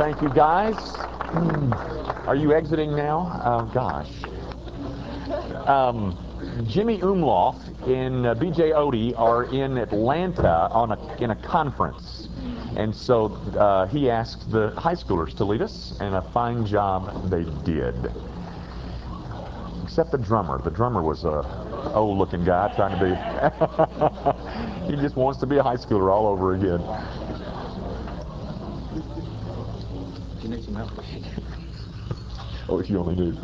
Thank you, guys. Are you exiting now? Oh, gosh. Um, Jimmy Umloff and uh, BJ Odie are in Atlanta on a, in a conference. And so uh, he asked the high schoolers to lead us, and a fine job they did. Except the drummer. The drummer was a old-looking guy trying to be. he just wants to be a high schooler all over again. Help. Oh, if you only knew.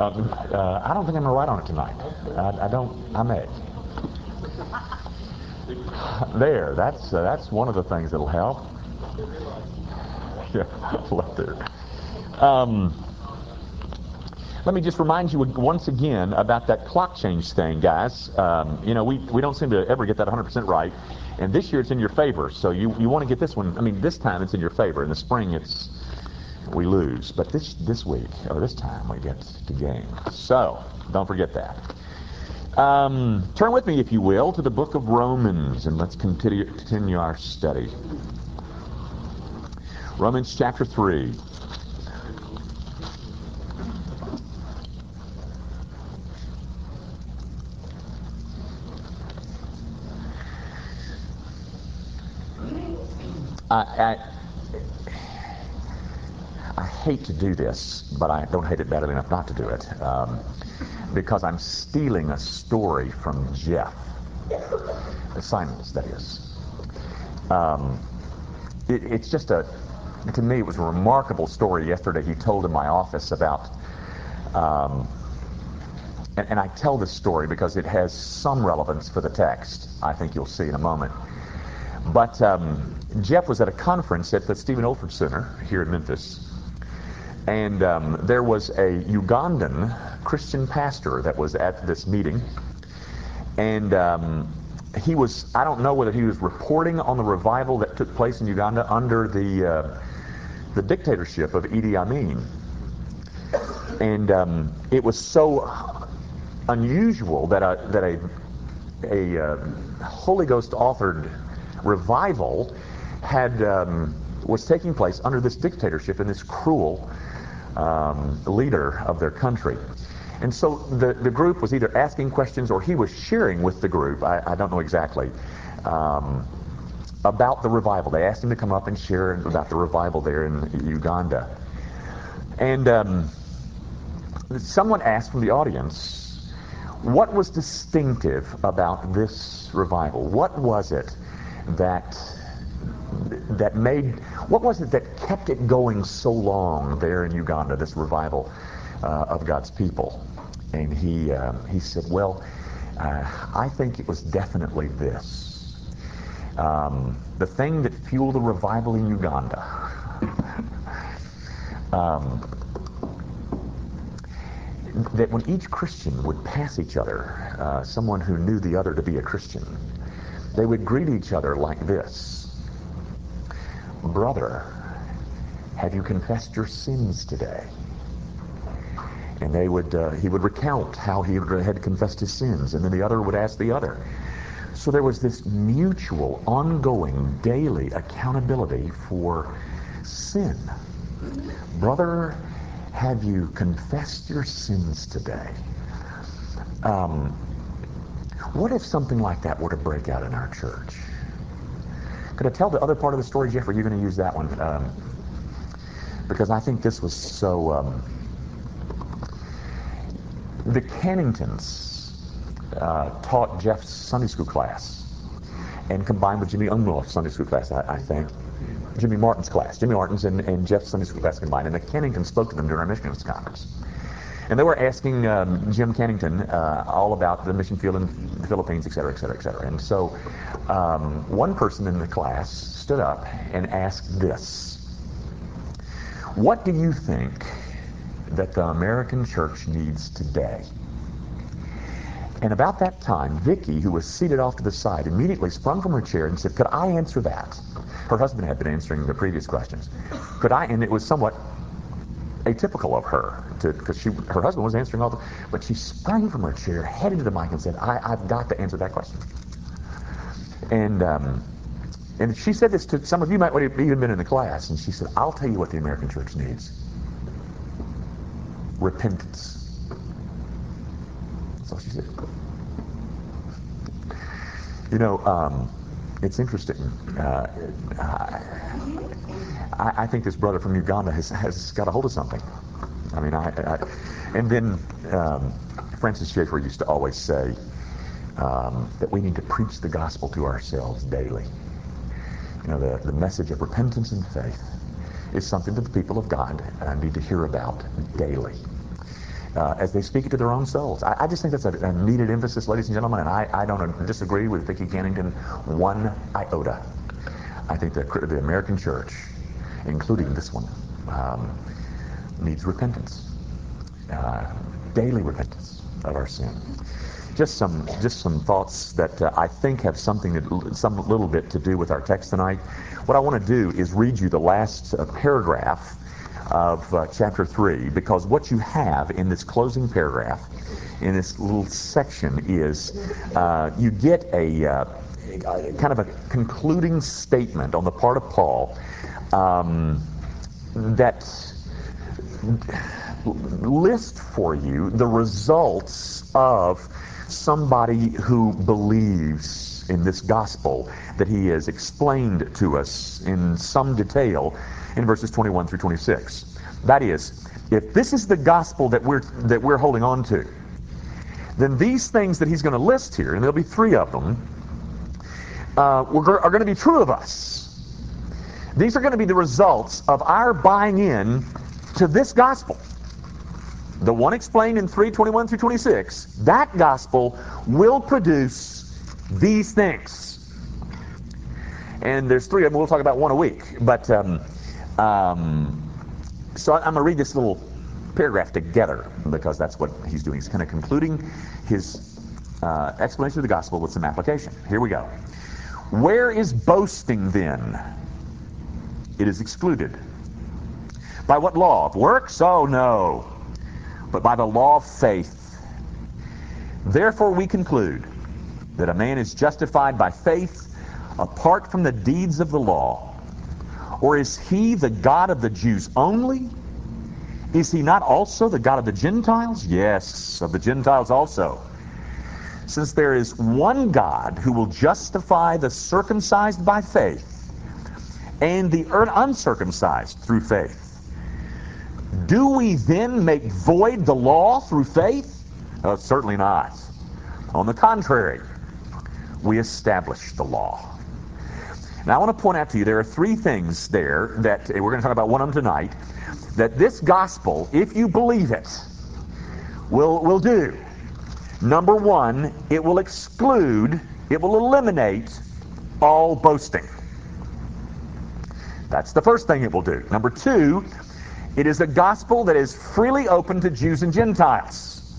Um, uh, I don't think I'm going to write on it tonight. I, I don't. I may. There. That's uh, that's one of the things that'll help. Yeah, left there. Um, let me just remind you once again about that clock change thing, guys. Um, you know, we, we don't seem to ever get that 100% right. And this year it's in your favor. So you, you want to get this one. I mean, this time it's in your favor. In the spring it's we lose. But this this week or this time we get to gain. So don't forget that. Um, turn with me, if you will, to the book of Romans, and let's continue, continue our study. Romans chapter 3. I, I, hate to do this, but I don't hate it badly enough not to do it. Um, because I'm stealing a story from Jeff. Simon's, that is. Um, it, it's just a, to me, it was a remarkable story yesterday he told in my office about, um, and, and I tell this story because it has some relevance for the text. I think you'll see in a moment. But um, Jeff was at a conference at the Stephen Olford Center here in Memphis. And um, there was a Ugandan Christian pastor that was at this meeting. And um, he was, I don't know whether he was reporting on the revival that took place in Uganda under the, uh, the dictatorship of Idi Amin. And um, it was so unusual that a, that a, a uh, Holy Ghost authored revival had um, was taking place under this dictatorship and this cruel um, leader of their country. And so the, the group was either asking questions or he was sharing with the group, I, I don't know exactly, um, about the revival. They asked him to come up and share about the revival there in Uganda. And um, someone asked from the audience, what was distinctive about this revival? What was it that that made what was it that kept it going so long there in Uganda this revival uh, of God's people? And he uh, he said well uh, I think it was definitely this. Um, the thing that fueled the revival in Uganda um, that when each Christian would pass each other uh, someone who knew the other to be a Christian they would greet each other like this Brother, have you confessed your sins today? And they would, uh, he would recount how he had confessed his sins, and then the other would ask the other. So there was this mutual, ongoing, daily accountability for sin. Brother, have you confessed your sins today? Um, what if something like that were to break out in our church? Could I tell the other part of the story, Jeff? Or are you going to use that one? Um, because I think this was so. Um, the Canningtons uh, taught Jeff's Sunday school class, and combined with Jimmy Umloff's Sunday school class, I, I, think. Jimmy Martin's class. Jimmy Martin's and, and Jeff's Sunday school class combined. And the Canningtons spoke to them during our missions conference. And they were asking um, Jim Cannington uh, all about the mission field in the Philippines, et cetera, et cetera, et cetera. And so um, one person in the class stood up and asked this What do you think that the American church needs today? And about that time, Vicky, who was seated off to the side, immediately sprung from her chair and said, Could I answer that? Her husband had been answering the previous questions. Could I? And it was somewhat atypical of her because she her husband was answering all the but she sprang from her chair headed to the mic and said I, i've got to answer that question and um, And she said this to some of you might have even been in the class, and she said, I'll tell you what the American church needs. Repentance. That's all she said. You know, um, it's interesting. Uh, I, I, think this brother from Uganda has, has got a hold of something. I mean, I, I and then um, Francis Schaeffer used to always say um, that we need to preach the gospel to ourselves daily. You know, the, the message of repentance and faith is something that the people of God uh, need to hear about daily. Uh, as they speak it to their own souls. I, I just think that's a, a, needed emphasis, ladies and gentlemen, and I, I don't disagree with Vicki Cannington one iota. I think that the American church, including this one, um, needs repentance, uh, daily repentance of our sin just some just some thoughts that uh, I think have something that, some little bit to do with our text tonight. What I want to do is read you the last uh, paragraph of uh, chapter three because what you have in this closing paragraph in this little section is uh, you get a, uh, kind of a concluding statement on the part of Paul um, that list for you the results of somebody who believes in this gospel that he has explained to us in some detail in verses 21 through 26. That is, if this is the gospel that we're that we're holding on to, then these things that he's going to list here, and there'll be three of them, uh, are going to be true of us. These are going to be the results of our buying in to this gospel the one explained in 321 through 26, that gospel will produce these things. And there's three of them. We'll talk about one a week. But um, um, so I'm going to read this little paragraph together because that's what he's doing. He's kind of concluding his uh, explanation of the gospel with some application. Here we go. Where is boasting then? It is excluded. By what law? Of works? Oh, no but by the law of faith. Therefore we conclude that a man is justified by faith apart from the deeds of the law. Or is he the God of the Jews only? Is he not also the God of the Gentiles? Yes, of the Gentiles also. Since there is one God who will justify the circumcised by faith and the uncircumcised through faith. Do we then make void the law through faith? Uh, certainly not. On the contrary, we establish the law. Now, I want to point out to you there are three things there that we're going to talk about one of them tonight. That this gospel, if you believe it, will, will do. Number one, it will exclude, it will eliminate all boasting. That's the first thing it will do. Number two, it is a gospel that is freely open to Jews and Gentiles,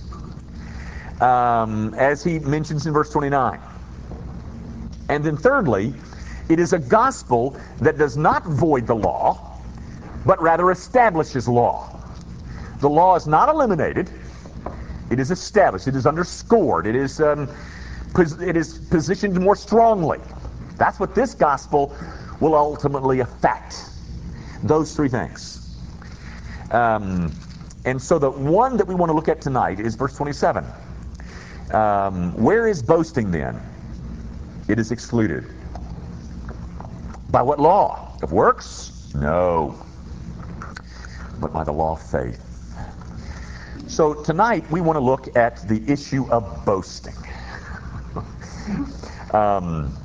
um, as he mentions in verse 29. And then thirdly, it is a gospel that does not void the law, but rather establishes law. The law is not eliminated. It is established. It is underscored. It is, um, it is positioned more strongly. That's what this gospel will ultimately affect. Those three things. Um, and so the one that we want to look at tonight is verse 27. Um, where is boasting then? It is excluded. By what law? Of works? No. But by the law of faith. So tonight we want to look at the issue of boasting. um,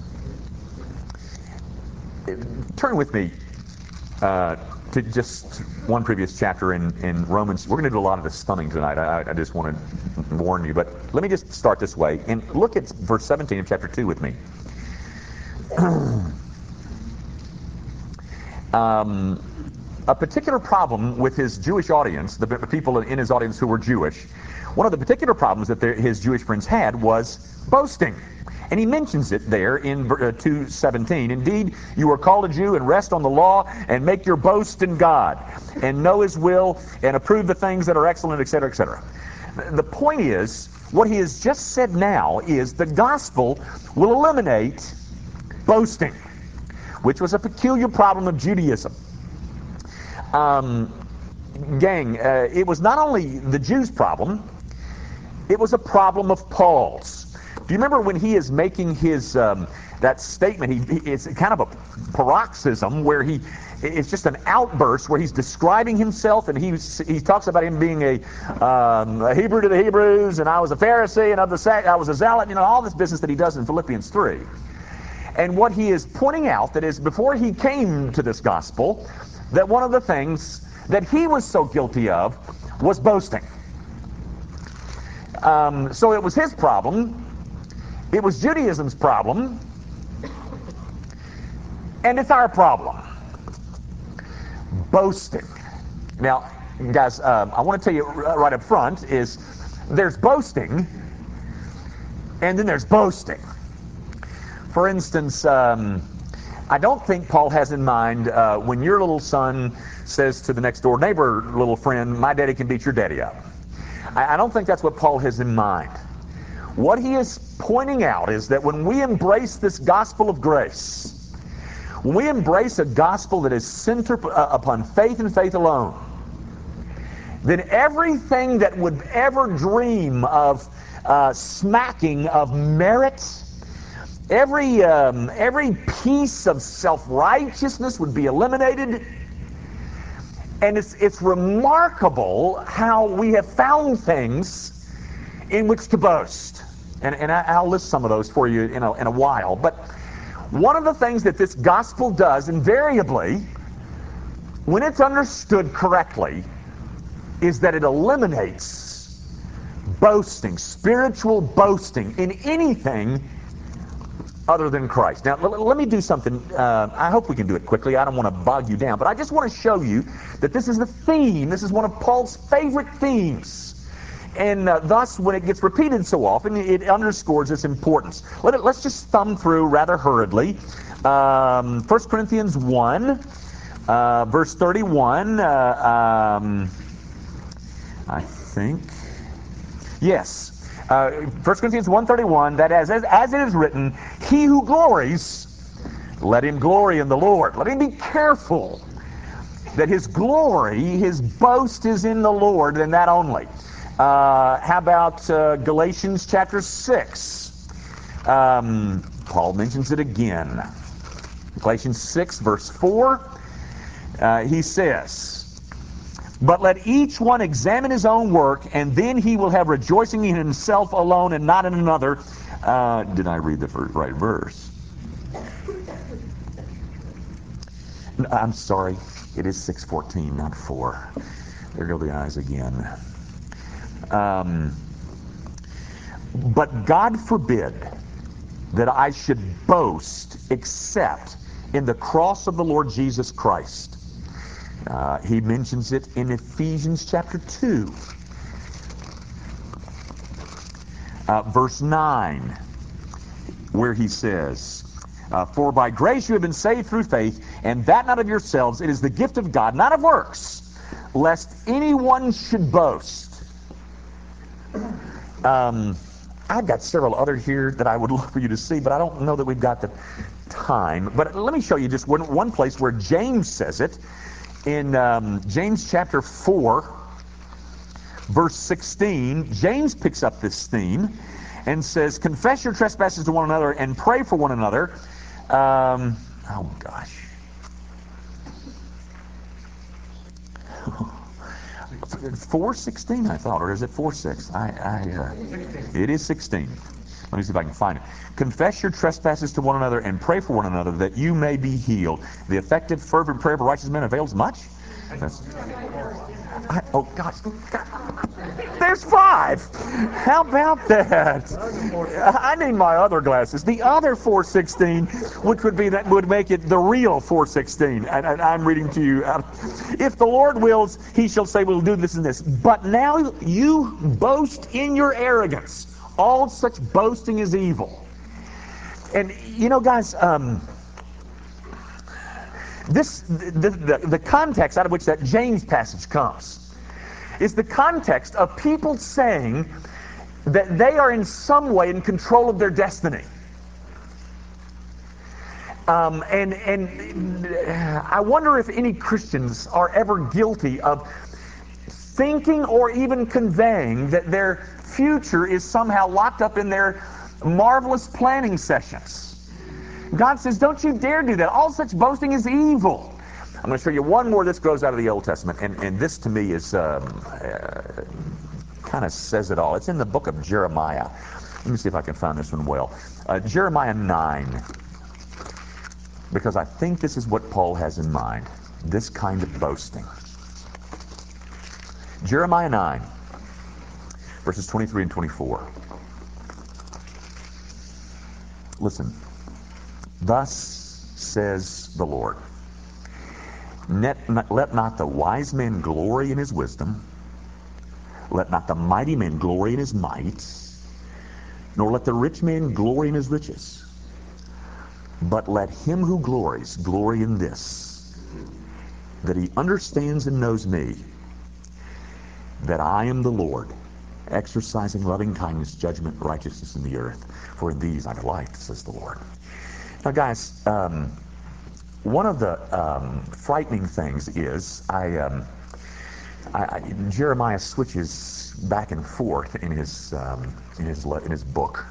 turn with me uh, to just one previous chapter in, in Romans. We're going to do a lot of the stunning tonight. I, I just want to warn you. But let me just start this way. And look at verse 17 of chapter 2 with me. um, a particular problem with his Jewish audience, the people in his audience who were Jewish, one of the particular problems that his Jewish friends had was boasting. And he mentions it there in uh, 2.17. Indeed, you are called a Jew and rest on the law and make your boast in God and know his will and approve the things that are excellent, etc., etc. The point is, what he has just said now is the gospel will eliminate boasting. which was a peculiar problem of Judaism. Um, gang, uh, it was not only the Jews' problem, it was a problem of Paul's. Do you remember when he is making his um, that statement? He, he, it's kind of a paroxysm where he it's just an outburst where he's describing himself and he he talks about him being a, um, a Hebrew to the Hebrews and I was a Pharisee and of the I was a zealot. You know all this business that he does in Philippians three. And what he is pointing out that is before he came to this gospel, that one of the things that he was so guilty of was boasting. Um, so it was his problem. It was Judaism's problem. And it's our problem. Boasting. Now, guys, um, I want to tell you right up front is there's boasting and then there's boasting. For instance, um, I don't think Paul has in mind uh, when your little son says to the next door neighbor, little friend, my daddy can beat your daddy up. I, I don't think that's what Paul has in mind. What he is pointing out is that when we embrace this gospel of grace, when we embrace a gospel that is centered uh, upon faith and faith alone, then everything that would ever dream of uh, smacking of merit, every um, every piece of self righteousness would be eliminated. And it's, it's remarkable how we have found things in which to boast. And, and I, will list some of those for you in a, in a while. But one of the things that this gospel does invariably, when it's understood correctly, is that it eliminates boasting, spiritual boasting in anything other than Christ. Now, l- let me do something. Uh, I hope we can do it quickly. I don't want to bog you down, but I just want to show you that this is the theme. This is one of Paul's favorite themes. And uh, thus, when it gets repeated so often, it underscores its importance. Let it, let's just thumb through rather hurriedly. Um, 1 Corinthians 1, uh, verse 31. Uh, um, I think. Yes. Uh, 1 Corinthians 1.31, that as, as, as it is written, he who glories, let him glory in the Lord. Let him be careful that his glory, his boast is in the Lord and that only. Uh, how about uh, Galatians chapter 6? Um, Paul mentions it again. Galatians 6, verse 4. Uh, he says, but let each one examine his own work, and then he will have rejoicing in himself alone and not in another. Uh, did I read the right verse? I'm sorry. It is 614, not 4. There go the eyes again. Um, but God forbid that I should boast except in the cross of the Lord Jesus Christ uh, he mentions it in Ephesians chapter 2, uh, verse 9, where he says, uh, For by grace you have been saved through faith, and that not of yourselves. It is the gift of God, not of works, lest anyone should boast. Um, I've got several other here that I would love for you to see, but I don't know that we've got the time. But let me show you just one, one place where James says it in um, James chapter 4, verse 16, James picks up this theme and says, Confess your trespasses to one another and pray for one another. Um, oh, gosh. 416, I thought, or is it 46? I, I, uh, it is 16. Let me see if I can find it. Confess your trespasses to one another and pray for one another that you may be healed. The effective, fervent prayer of a righteous man avails much. I, oh, gosh. There's five. How about that? I need my other glasses. The other 416, which would be that would make it the real 416. And, and I'm reading to you. If the Lord wills, he shall say, we'll do this and this. But now you boast in your arrogance. All such boasting is evil. And, you know, guys, um, this, the, the, the context out of which that James passage comes is the context of people saying that they are in some way in control of their destiny. Um, and, and I wonder if any Christians are ever guilty of thinking or even conveying that their future is somehow locked up in their marvelous planning sessions. God says, don't you dare do that. All such boasting is evil. I'm going to show you one more. This grows out of the Old Testament, and, and this to me is um, uh, kind of says it all. It's in the book of Jeremiah. Let me see if I can find this one well. Uh, Jeremiah 9 because I think this is what Paul has in mind this kind of boasting. Jeremiah 9, verses 23 and 24. Listen. Thus says the Lord Let not the wise man glory in his wisdom, let not the mighty man glory in his might, nor let the rich man glory in his riches. But let him who glories glory in this, that he understands and knows me, that I am the Lord, exercising loving kindness, judgment, righteousness in the earth. For in these I delight, says the Lord. Now, guys, um, one of the um, frightening things is I, um, I, I, Jeremiah switches back and forth in his um, in his in his book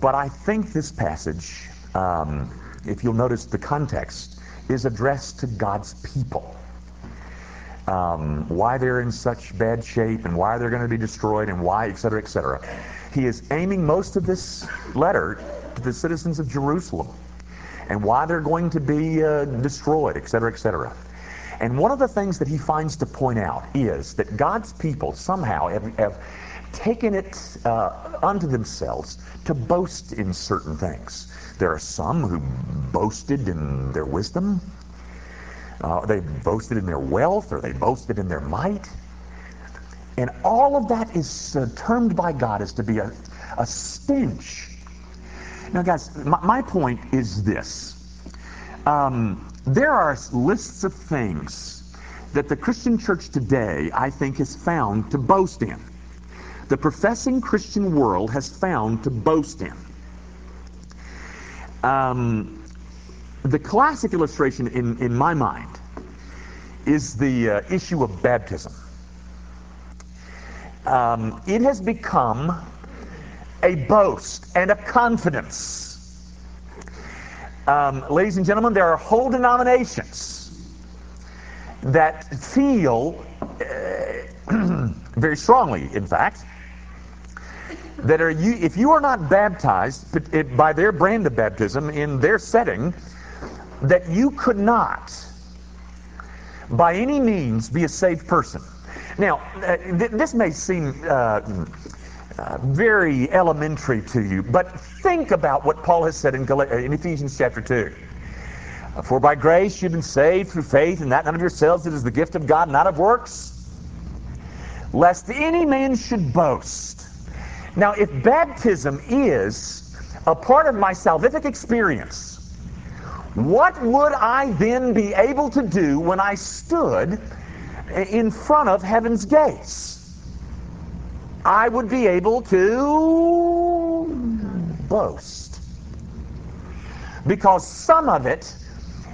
but I think this passage, um, if you'll notice the context, is addressed to God's people. Um, why they're in such bad shape and why they're going to be destroyed and why, et cetera, et cetera. He is aiming most of this letter to the citizens of Jerusalem and why they're going to be uh, destroyed, et cetera, et cetera. And one of the things that he finds to point out is that God's people somehow have, have taken it uh, unto themselves to boast in certain things. There are some who boasted in their wisdom. Uh, they boasted in their wealth or they boasted in their might. And all of that is uh, termed by God as to be a, a stench. Now, guys, my, my point is this. Um, there are lists of things that the Christian church today, I think, has found to boast in the professing Christian world has found to boast in. Um, the classic illustration in, in my mind is the uh, issue of baptism. Um, it has become a boast and a confidence. Um, ladies and gentlemen, there are whole denominations that feel uh, very strongly, in fact, that are you if you are not baptized by their brand of baptism in their setting that you could not by any means be a saved person now uh, th- this may seem uh, uh, very elementary to you but think about what paul has said in, Gal- in ephesians chapter 2 for by grace you've been saved through faith and that not of yourselves it is the gift of god not of works lest any man should boast now, if baptism is a part of my salvific experience, what would I then be able to do when I stood in front of heaven's gates? I would be able to boast. Because some of it,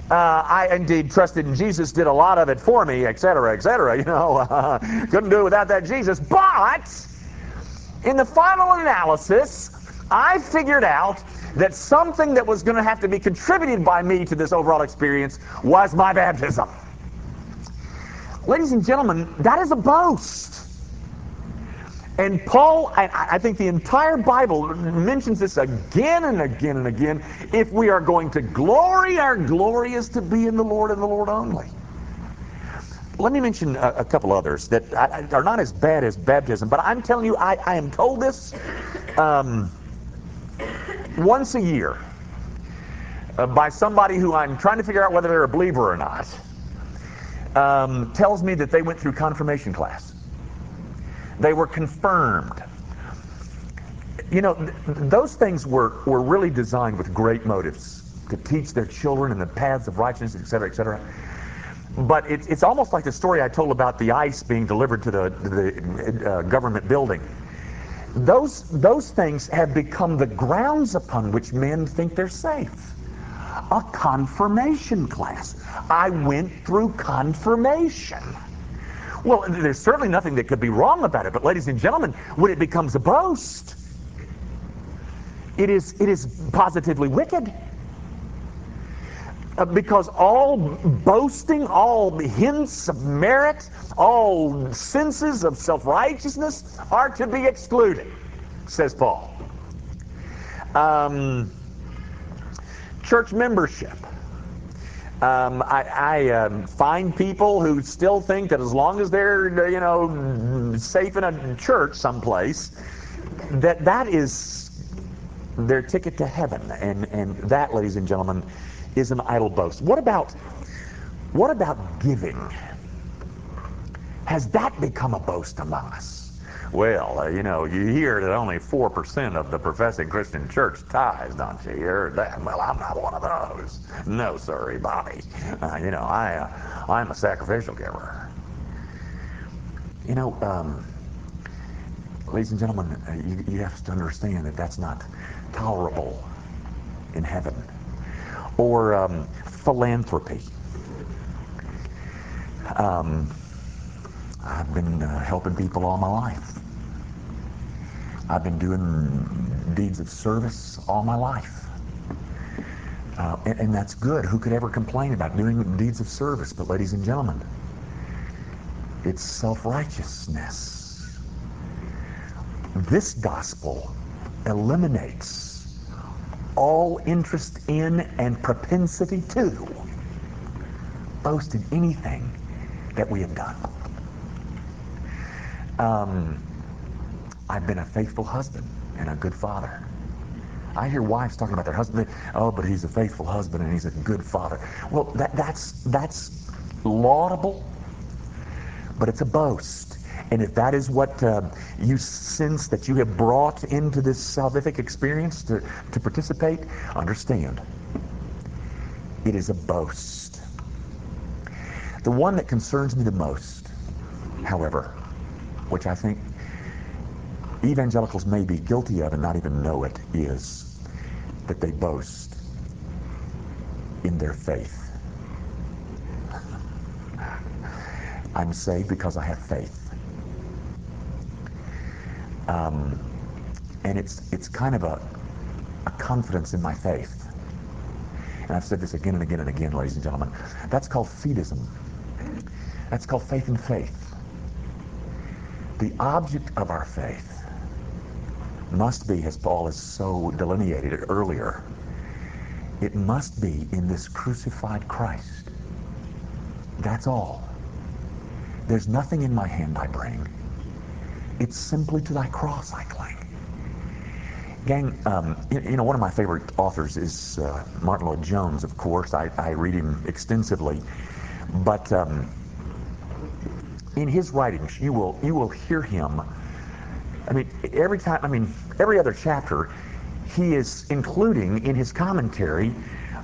uh, I indeed trusted in Jesus, did a lot of it for me, etc., etc. You know, uh, couldn't do it without that Jesus. But in the final analysis, I figured out that something that was going to have to be contributed by me to this overall experience was my baptism. Ladies and gentlemen, that is a boast. And Paul, I, think the entire Bible mentions this again and again and again. If we are going to glory, our glory is to be in the Lord and the Lord only. Let me mention a, a couple others that are not as bad as baptism, but I'm telling you, I, I am told this um, once a year uh, by somebody who I'm trying to figure out whether they're a believer or not. Um, tells me that they went through confirmation class. They were confirmed. You know, th- those things were, were really designed with great motives to teach their children in the paths of righteousness, et cetera, et cetera. But it's, it's almost like the story I told about the ice being delivered to the, the uh, government building. those, those things have become the grounds upon which men think they're safe. A confirmation class. I went through confirmation. Well, there's certainly nothing that could be wrong about it, but ladies and gentlemen, when it becomes a boast, it is, it is positively wicked. Uh, because all boasting, all hints of merit, all senses of self-righteousness are to be excluded, says Paul. Um, church membership. Um, I, I um, find people who still think that as long as they're, you know, safe in a church someplace, that that is their ticket to heaven. And, and that, ladies and gentlemen, is an idle boast. What about, what about giving? Has that become a boast among us? Well, uh, you know, you hear that only 4% of the professing Christian church tithes, don't you? You that? Well, I'm not one of those. No, sorry, Bobby. Uh, you know, I, uh, I'm a sacrificial giver. You know, um, ladies and gentlemen, uh, you, you have to understand that that's not tolerable in heaven. Or um, philanthropy. Um, I've been uh, helping people all my life. I've been doing deeds of service all my life. Uh, and, and, that's good. Who could ever complain about doing deeds of service? But ladies and gentlemen, it's self-righteousness. This gospel eliminates all interest in and propensity to boast in anything that we have done. Um, I've been a faithful husband and a good father. I hear wives talking about their husband. Oh, but he's a faithful husband and he's a good father. Well, that, that's that's laudable, but it's a boast. And if that is what uh, you sense that you have brought into this salvific experience to, to participate, understand it is a boast. The one that concerns me the most, however, which I think evangelicals may be guilty of and not even know it is that they boast in their faith. I'm saved because I have faith. Um, and it's it's kind of a, a confidence in my faith. And I've said this again and again and again, ladies and gentlemen. That's called fideism. That's called faith in faith. The object of our faith must be, as Paul has so delineated it earlier, it must be in this crucified Christ. That's all. There's nothing in my hand I bring. It's simply to thy cross I cling. Gang, um, you, you, know, one of my favorite authors is uh, Martyn Lloyd-Jones, of course. I, I, read him extensively. But um, in his writings, you will, you will hear him I mean, every time, I mean, every other chapter, he is including in his commentary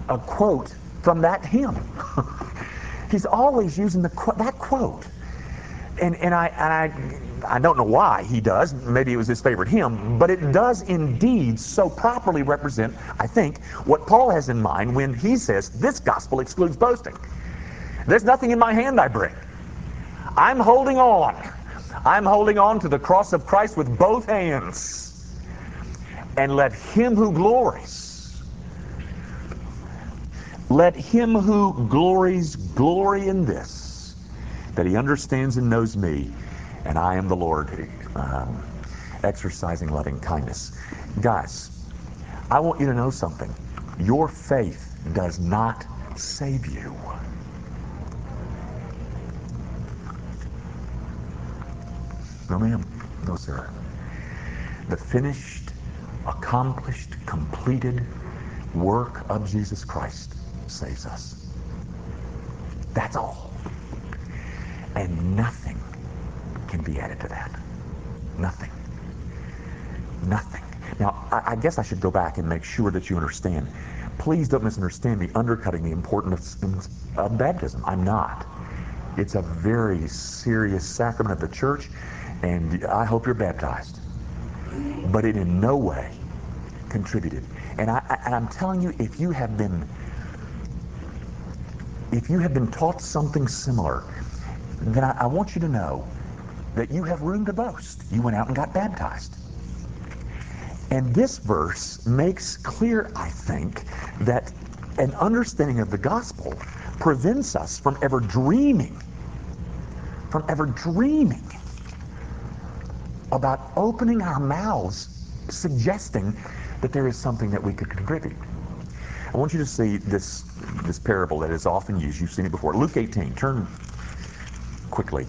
a quote from that hymn. He's always using the that quote. And, and, I, and I, I don't know why he does. Maybe it was his favorite hymn. But it does indeed so properly represent, I think, what Paul has in mind when he says this gospel excludes boasting. There's nothing in my hand I bring. I'm holding on. I'm holding on to the cross of Christ with both hands. And let him who glories, let him who glories glory in this, that he understands and knows me, and I am the Lord, um, exercising loving kindness. Guys, I want you to know something. Your faith does not save you. No, ma'am. No, sir. The finished, accomplished, completed work of Jesus Christ saves us. That's all. And nothing can be added to that. Nothing. Nothing. Now, I, I guess I should go back and make sure that you understand. Please don't misunderstand me undercutting the importance of baptism. I'm not. It's a very serious sacrament of the church and I hope you're baptized. but it in no way contributed. And, I, and I'm telling you, if you have been if you have been taught something similar, then I, I want you to know that you have room to boast. You went out and got baptized. And this verse makes clear, I think, that an understanding of the gospel prevents us from ever dreaming, from ever dreaming about opening our mouths suggesting that there is something that we could contribute. I want you to see this this parable that is often used. You've seen it before. Luke 18. Turn quickly.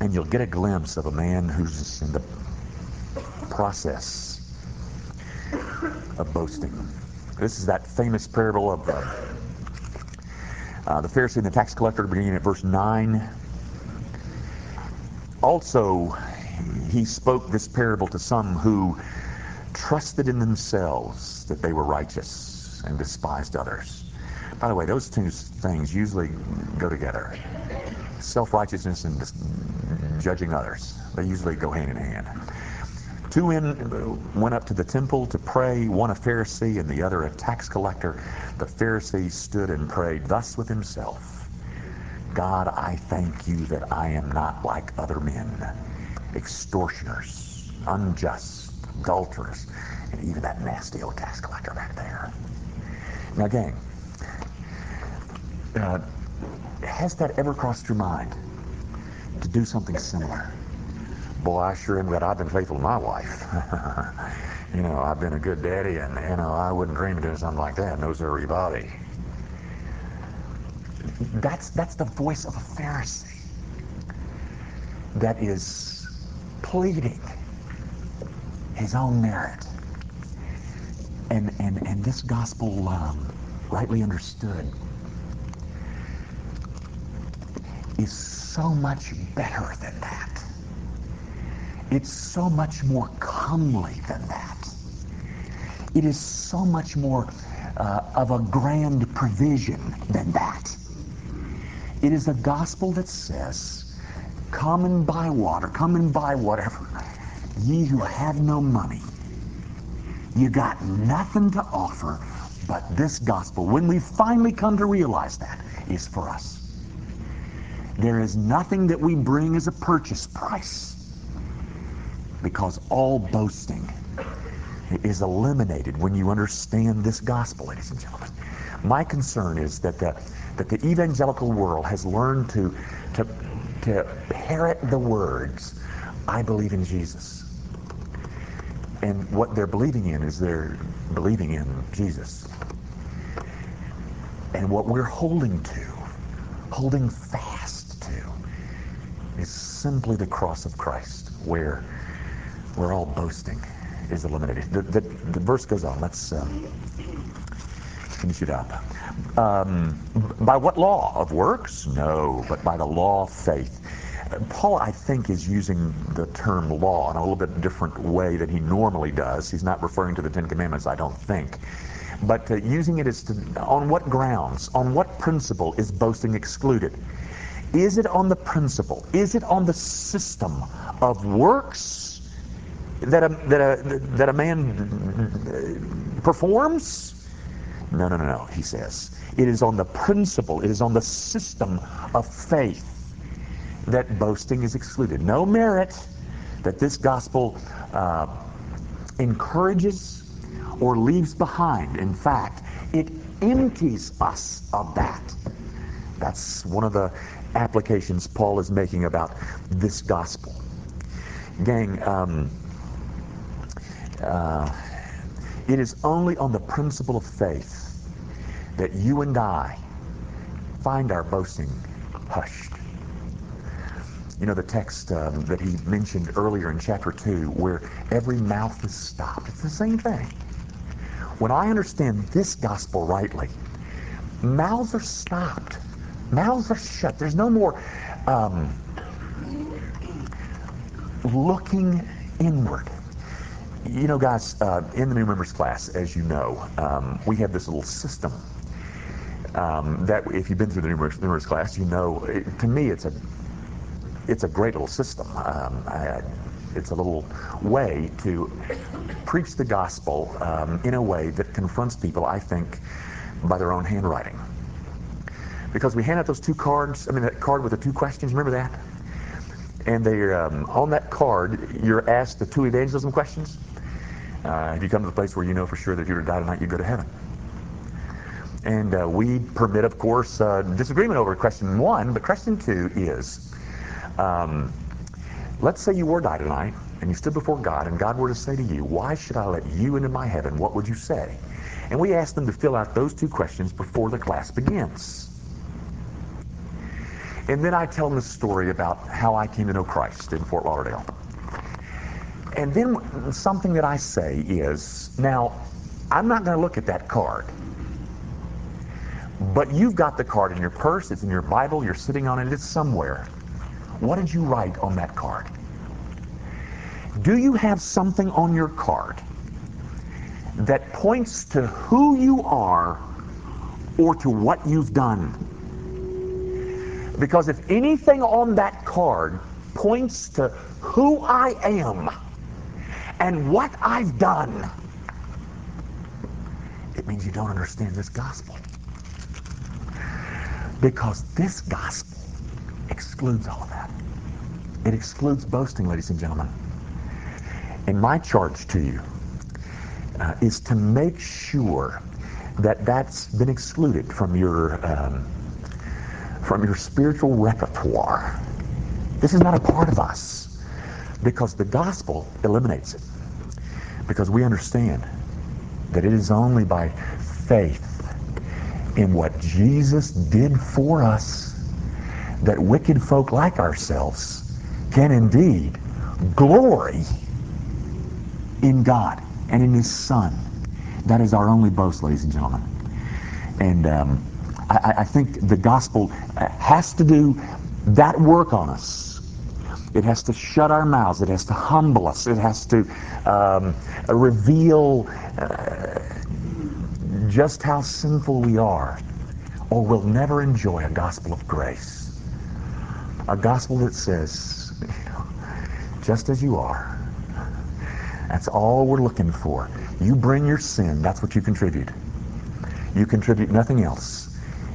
And you'll get a glimpse of a man who's in the process of boasting. This is that famous parable of uh, uh, the Pharisee and the tax collector, beginning at verse 9. Also, he spoke this parable to some who trusted in themselves that they were righteous and despised others. By the way, those two things usually go together. Self-righteousness and judging others. They usually go hand in hand. Two men went up to the temple to pray, one a Pharisee and the other a tax collector. The Pharisee stood and prayed thus with himself God, I thank you that I am not like other men, extortioners, unjust, adulterers, and even that nasty old tax collector back there. Now, gang, uh, has that ever crossed your mind to do something similar? Boy, I sure am glad I've been faithful to my wife. you know, I've been a good daddy, and, you know, I wouldn't dream of doing something like that. No, sir, body. That's, that's the voice of a Pharisee that is pleading his own merit. And, and, and this gospel, um, rightly understood, is so much better than that. It's so much more comely than that. It is so much more uh, of a grand provision than that. It is a gospel that says, Come and buy water, come and buy whatever. Ye who have no money, you got nothing to offer but this gospel. When we finally come to realize that, is for us. There is nothing that we bring as a purchase price because all boasting is eliminated when you understand this gospel, ladies and gentlemen. My concern is that the, that the evangelical world has learned to, to, to parrot the words, I believe in Jesus. And what they're believing in is they're believing in Jesus. And what we're holding to, holding fast to, is simply the cross of Christ, where where all boasting is eliminated. The, the, the verse goes on. Let's uh, finish it up. Um, by what law? Of works? No, but by the law of faith. Paul, I think, is using the term law in a little bit different way than he normally does. He's not referring to the Ten Commandments, I don't think. But uh, using it as to, on what grounds, on what principle is boasting excluded? Is it on the principle? Is it on the system of works that a, that a, that a man performs? No, no, no, no, he says. It is on the principle, it is on the system of faith that boasting is excluded. No merit that this gospel uh, encourages or leaves behind. In fact, it empties us of that. That's one of the applications Paul is making about this gospel. Gang, um, uh, it is only on the principle of faith that you and I find our boasting hushed. You know, the text um, that he mentioned earlier in chapter 2, where every mouth is stopped. It's the same thing. When I understand this gospel rightly, mouths are stopped. Mouths are shut. There's no more um, looking inward. You know, guys, uh, in the new members class, as you know, um, we have this little system um, that if you've been through the new members, class, you know, it, to me, it's a it's a great little system. Um, I, it's a little way to preach the gospel um, in a way that confronts people, I think, by their own handwriting. Because we hand out those two cards, I mean, that card with the two questions, remember that? And they um, on that card, you're asked the two evangelism questions. Uh, if you come to the place where you know for sure that if you were to die tonight, you'd go to heaven. And uh, we permit, of course, uh, disagreement over question one, but question two is, um, let's say you were to die tonight, and you stood before God, and God were to say to you, why should I let you into my heaven? What would you say? And we ask them to fill out those two questions before the class begins. And then I tell them the story about how I came to know Christ in Fort Lauderdale. And then something that I say is, now, I'm not going to look at that card. But you've got the card in your purse, it's in your Bible, you're sitting on it, it's somewhere. What did you write on that card? Do you have something on your card that points to who you are or to what you've done? Because if anything on that card points to who I am and what I've done, it means you don't understand this gospel. Because this gospel excludes all of that. It excludes boasting, ladies and gentlemen. And my charge to you uh, is to make sure that that's been excluded from your um, from your spiritual repertoire. This is not a part of us because the gospel eliminates it. Because we understand that it is only by faith in what Jesus did for us that wicked folk like ourselves can indeed glory in God and in His Son. That is our only boast, ladies and gentlemen. And um, I, I think the gospel has to do that work on us. It has to shut our mouths. It has to humble us. It has to um, reveal uh, just how sinful we are, or we'll never enjoy a gospel of grace. A gospel that says, just as you are. That's all we're looking for. You bring your sin, that's what you contribute. You contribute nothing else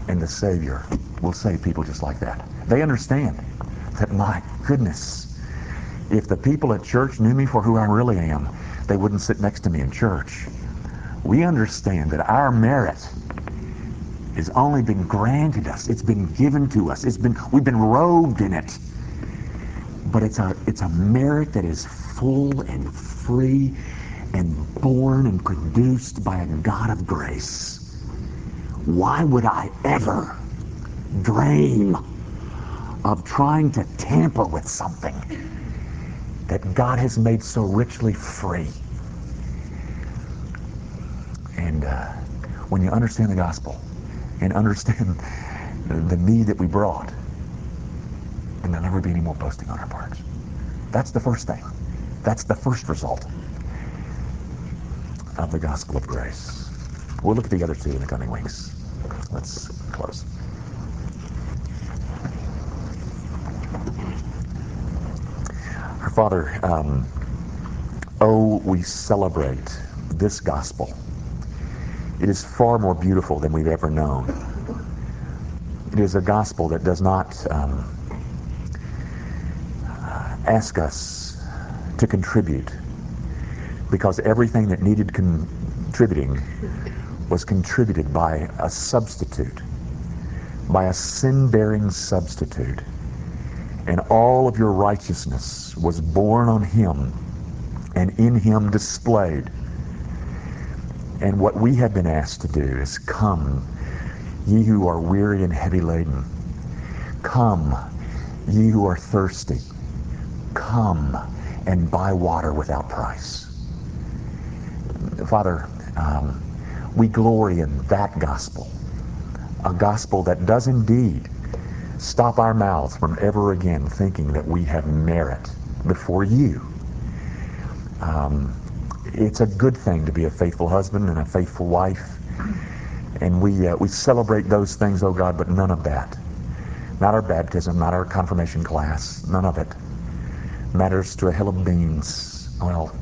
and the Savior will save people just like that. They understand that, my goodness, if the people at church knew me for who I really am, they wouldn't sit next to me in church. We understand that our merit has only been granted us. It's been given to us. It's been we've been robed in it. But it's a it's a merit that is full and free and born and produced by a God of grace. Why would I ever dream of trying to tamper with something that God has made so richly free? And uh, when you understand the gospel and understand the need that we brought, then there'll never be any more boasting on our parts. That's the first thing. That's the first result of the gospel of grace. We'll look at the other two in the coming weeks. Let's close. Father, um, oh, we celebrate this gospel. It is far more beautiful than we've ever known. It is a gospel that does not um, ask us to contribute because everything that needed contributing was contributed by a substitute, by a sin-bearing substitute. And all of your righteousness was born on him and in him displayed. And what we have been asked to do is come, ye who are weary and heavy laden. Come, ye who are thirsty. Come and buy water without price. Father, um, we glory in that gospel. A gospel that does indeed stop our mouths from ever again thinking that we have merit before you. Um, it's a good thing to be a faithful husband and a faithful wife. And we, uh, we celebrate those things, oh God, but none of that. Not our baptism, not our confirmation class, none of it. Matters to a hill of beans. Well,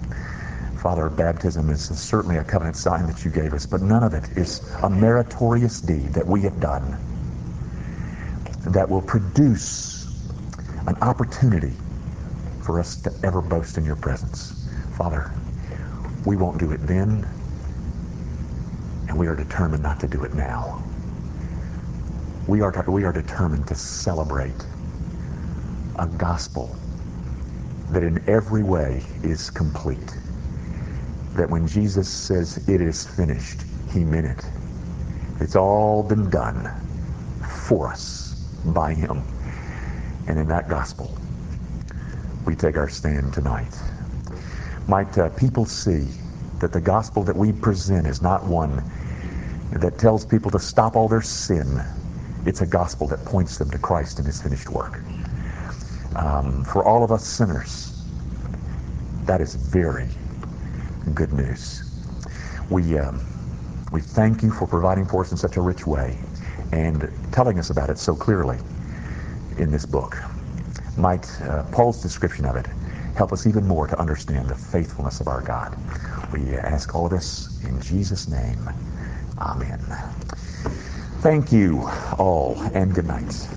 Father, baptism is certainly a covenant sign that you gave us, but none of it is a meritorious deed that we have done that will produce an opportunity for us to ever boast in your presence. Father, we won't do it then, and we are determined not to do it now. We are, we are determined to celebrate a gospel that in every way is complete. That when Jesus says it is finished, he meant it. It's all been done for us by him. And in that gospel, we take our stand tonight. Might uh, people see that the gospel that we present is not one that tells people to stop all their sin. It's a gospel that points them to Christ and his finished work. Um, for all of us sinners, that is very good news. We, um, we thank you for providing for us in such a rich way and telling us about it so clearly in this book. Might uh, Paul's description of it help us even more to understand the faithfulness of our God. We ask all this in Jesus' name. Amen. Thank you all, and good night.